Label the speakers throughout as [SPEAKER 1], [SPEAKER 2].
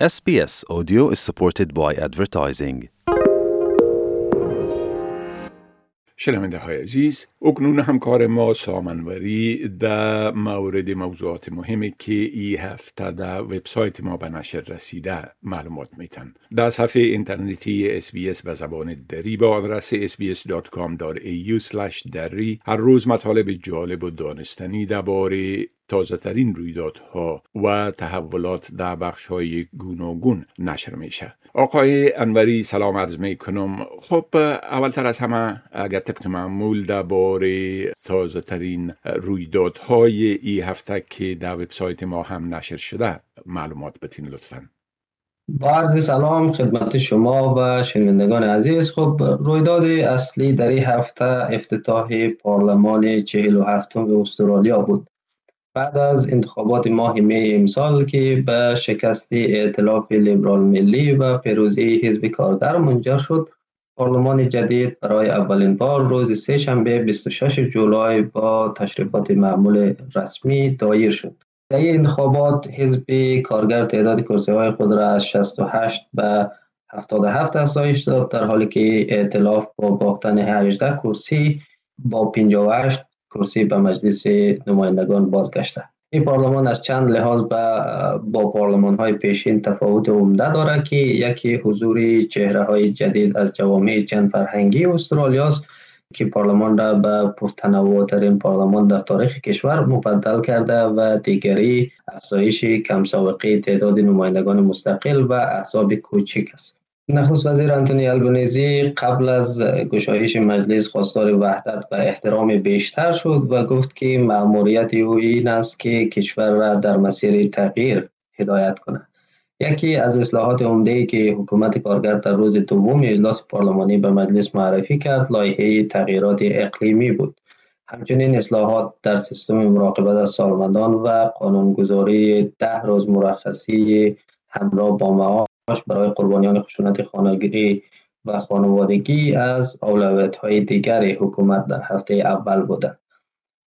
[SPEAKER 1] SBS Audio is supported by advertising.
[SPEAKER 2] شنونده های عزیز اکنون همکار ما سامنوری در مورد موضوعات مهمی که ای هفته در وبسایت ما به نشر رسیده معلومات میتن در صفحه اینترنتی SBS به زبان دری با آدرس sbs.com.au دری هر روز مطالب جالب و دانستنی درباره تازه ترین رویدادها و تحولات در بخش های گوناگون نشر میشه. آقای انوری سلام عرض می کنم خب اولتر از همه اگر طبق معمول درباره تازه ترین رویدادهای ای هفته که در وبسایت ما هم نشر شده معلومات بتین لطفا.
[SPEAKER 3] با عرض سلام خدمت شما و شنوندگان عزیز. خب رویداد اصلی در این هفته افتتاح پارلمان 47 استرالیا بود. بعد از انتخابات ماه می امسال که به شکست ائتلاف لیبرال ملی و پیروزی حزب کارگر منجر شد پارلمان جدید برای اولین بار روز سه شنبه 26 جولای با تشریفات معمول رسمی دایر شد. در این انتخابات حزب کارگر تعداد کرسی های خود را از 68 به 77 افزایش داد در حالی که ائتلاف با باختن 18 کرسی با 58 کرسی به مجلس نمایندگان بازگشته. این پارلمان از چند لحاظ با پارلمان های پیشین تفاوت عمده دارد که یکی حضور چهره های جدید از جوامع چند فرهنگی استرالیا است که پارلمان را به پرتنوع ترین پارلمان در تاریخ کشور مبدل کرده و دیگری افزایش کم سابقه تعداد نمایندگان مستقل و احزاب کوچک است. نخست وزیر انتونی البنیزی قبل از گشایش مجلس خواستار وحدت و احترام بیشتر شد و گفت که مأموریت او این است که کشور را در مسیر تغییر هدایت کند. یکی از اصلاحات عمده که حکومت کارگر در روز دوم اجلاس پارلمانی به مجلس معرفی کرد لایحه تغییرات اقلیمی بود. همچنین اصلاحات در سیستم مراقبت از سالمندان و قانونگذاری ده روز مرخصی همراه با برای قربانیان خشونت خانگیری و خانوادگی از اولویت های دیگر حکومت در هفته اول بوده.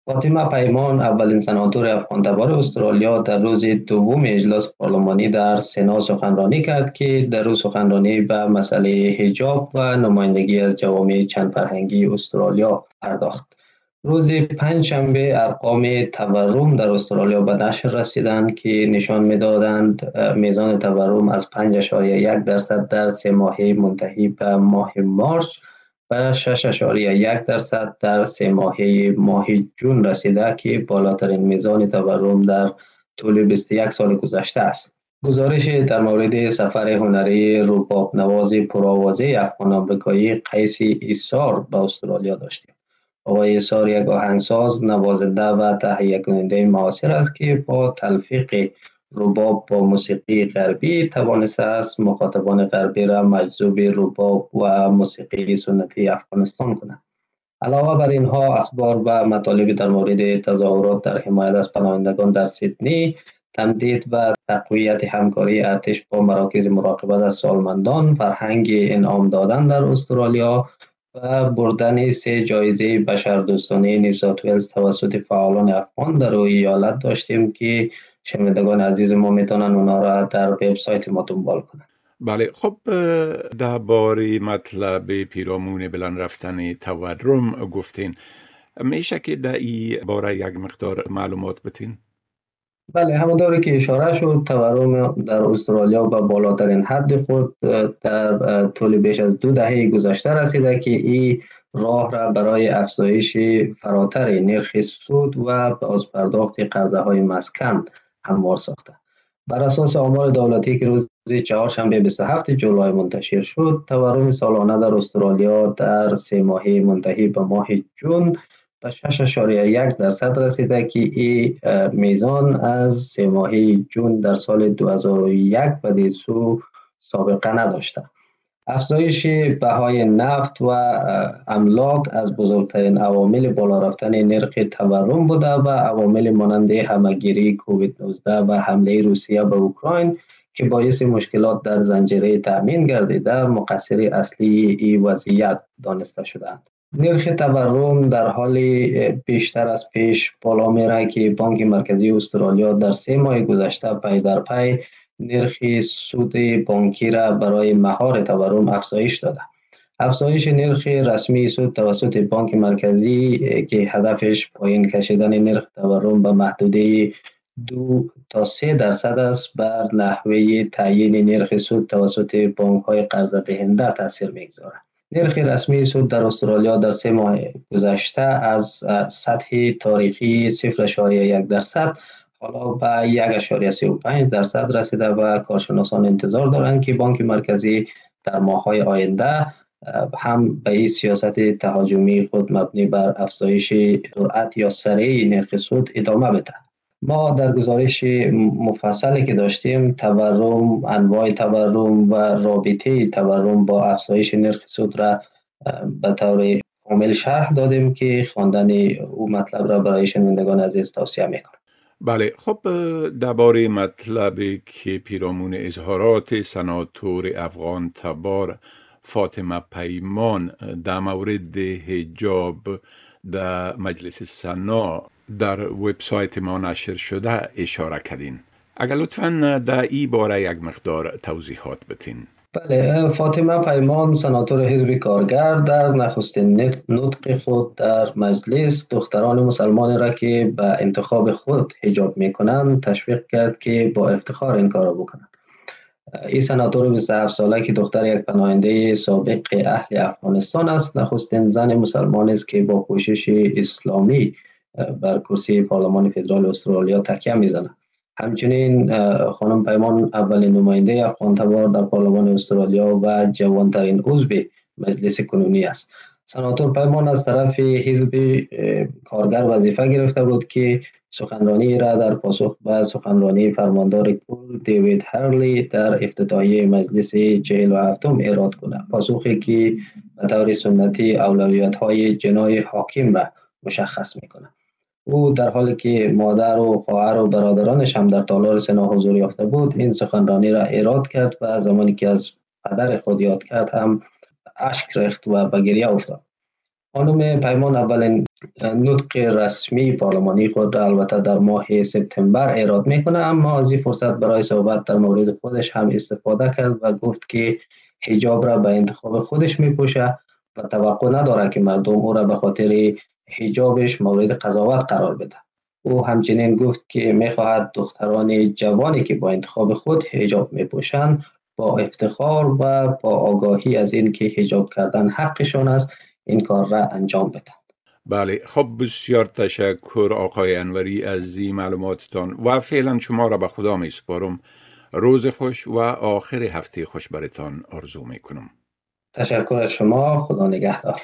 [SPEAKER 3] فاطمه پیمان اولین سناتور افغان تبار استرالیا در روز دوم اجلاس پارلمانی در سنا سخنرانی کرد که در روز سخنرانی به مسئله حجاب و نمایندگی از جوامع چند فرهنگی استرالیا پرداخت. روز پنج شنبه ارقام تورم در استرالیا به نشر رسیدند که نشان می‌دادند میزان تورم از 5.1 درصد در سه ماهه منتهی به ماه مارچ و 6.1 درصد در سه ماهه ماه جون رسیده که بالاترین میزان تورم در طول 21 سال گذشته است. گزارش در مورد سفر هنری روباب نواز پرآوازه افغان آمریکایی قیس ایسار به استرالیا داشتیم. آقای سار یک آهنگساز نوازنده و تهیه کننده معاصر است که با تلفیق رباب با موسیقی غربی توانسته است مخاطبان غربی را مجذوب رباب و موسیقی سنتی افغانستان کند. علاوه بر اینها اخبار و مطالب در مورد تظاهرات در حمایت از پناهندگان در سیدنی تمدید و تقویت همکاری ارتش با مراکز مراقبت از سالمندان فرهنگ انعام دادن در استرالیا و بردن سه جایزه بشردوستانه نیوزات ولز توسط فعالان افغان در روی ایالت داشتیم که شنوندگان عزیز ما می‌تونن اونا را در وبسایت ما دنبال کنند
[SPEAKER 2] بله خب در باری مطلب پیرامون بلند رفتن تورم گفتین میشه که در این باره یک مقدار معلومات بتین؟
[SPEAKER 3] بله همانطوری که اشاره شد تورم در استرالیا به بالاترین حد خود در طول بیش از دو دهه گذشته رسیده که این راه را برای افزایش فراتر نرخ سود و پرداخت قرضه های مسکن هموار ساخته. بر اساس آمار دولتی که روز چهارشنبه 27 جولای منتشر شد تورم سالانه در استرالیا در سه ماهه منتهی به ماه جون به 6.1 درصد رسیده که این میزان از سه ماهی جون در سال 2001 به سو سابقه نداشته افزایش بهای نفت و املاک از بزرگترین عوامل بالا رفتن نرخ تورم بوده و عوامل مانند همگیری کووید 19 و حمله روسیه به اوکراین که باعث مشکلات در زنجیره تامین گردیده مقصر اصلی این وضعیت دانسته شدند. نرخ تورم در حال بیشتر از پیش بالا میره که بانک مرکزی استرالیا در سه ماه گذشته پی در پی نرخ سود بانکی را برای مهار تورم افزایش داده. افزایش نرخ رسمی سود توسط بانک مرکزی که هدفش پایین کشیدن نرخ تورم به محدوده دو تا سه درصد است بر نحوه تعیین نرخ سود توسط بانک های قرض دهنده تاثیر می‌گذارد. نرخ رسمی سود در استرالیا در سه ماه گذشته از سطح تاریخی 0.1 درصد حالا به 1.35 درصد رسیده و کارشناسان انتظار دارند که بانک مرکزی در ماه های آینده هم به این سیاست تهاجمی خود مبنی بر افزایش سرعت یا سریع نرخ سود ادامه بده ما در گزارش مفصلی که داشتیم تورم انواع تورم و رابطه تورم با افزایش نرخ سود را به طور کامل شرح دادیم که خواندن او مطلب را برای شنوندگان عزیز توصیه می‌کنم.
[SPEAKER 2] بله خب درباره مطلبی که پیرامون اظهارات سناتور افغان تبار فاطمه پیمان در مورد حجاب در مجلس سنا در وبسایت ما نشر شده اشاره کردین. اگر لطفا در ای باره یک مقدار توضیحات بتین
[SPEAKER 3] بله فاطمه پیمان سناتور حزب کارگر در نخستین نطق خود در مجلس دختران مسلمان را که به انتخاب خود حجاب می کنند تشویق کرد که با افتخار این کار بکنند. این سناتور 27 ساله که دختر یک پناهنده سابق اهل افغانستان است نخستین زن مسلمان است که با پوشش اسلامی بر کرسی پارلمان فدرال استرالیا تکیه می‌زنه. همچنین خانم پیمان اولین نماینده افغان تبار در پارلمان استرالیا و جوانترین عضو مجلس کنونی است. سناتور پیمان از طرف حزب کارگر وظیفه گرفته بود که سخنرانی را در پاسخ به سخنرانی فرماندار کل دیوید هرلی در افتتاحیه مجلس 47 ایراد کنه پاسخی که به طور سنتی اولویت های جنای حاکم را مشخص می‌کنه او در حالی که مادر و خواهر و برادرانش هم در تالار سنا حضور یافته بود این سخنرانی را ایراد کرد و زمانی که از پدر خود یاد کرد هم اشک رخت و به گریه افتاد. خانم پیمان اولین نطق رسمی پارلمانی خود البته در ماه سپتامبر ایراد می‌کنه اما از این فرصت برای صحبت در مورد خودش هم استفاده کرد و گفت که حجاب را به انتخاب خودش میپوشه و توقع نداره که مردم او را به خاطر حجابش مورد قضاوت قرار بده. او همچنین گفت که می‌خواهد دختران جوانی که با انتخاب خود حجاب میپوشند با افتخار و با آگاهی از اینکه حجاب کردن حقشان است این کار را انجام بدن.
[SPEAKER 2] بله خب بسیار تشکر آقای انوری از این معلوماتتان و فعلا شما را به خدا می سپارم روز خوش و آخر هفته خوش برتان آرزو می کنم
[SPEAKER 3] تشکر از شما خدا نگهدار.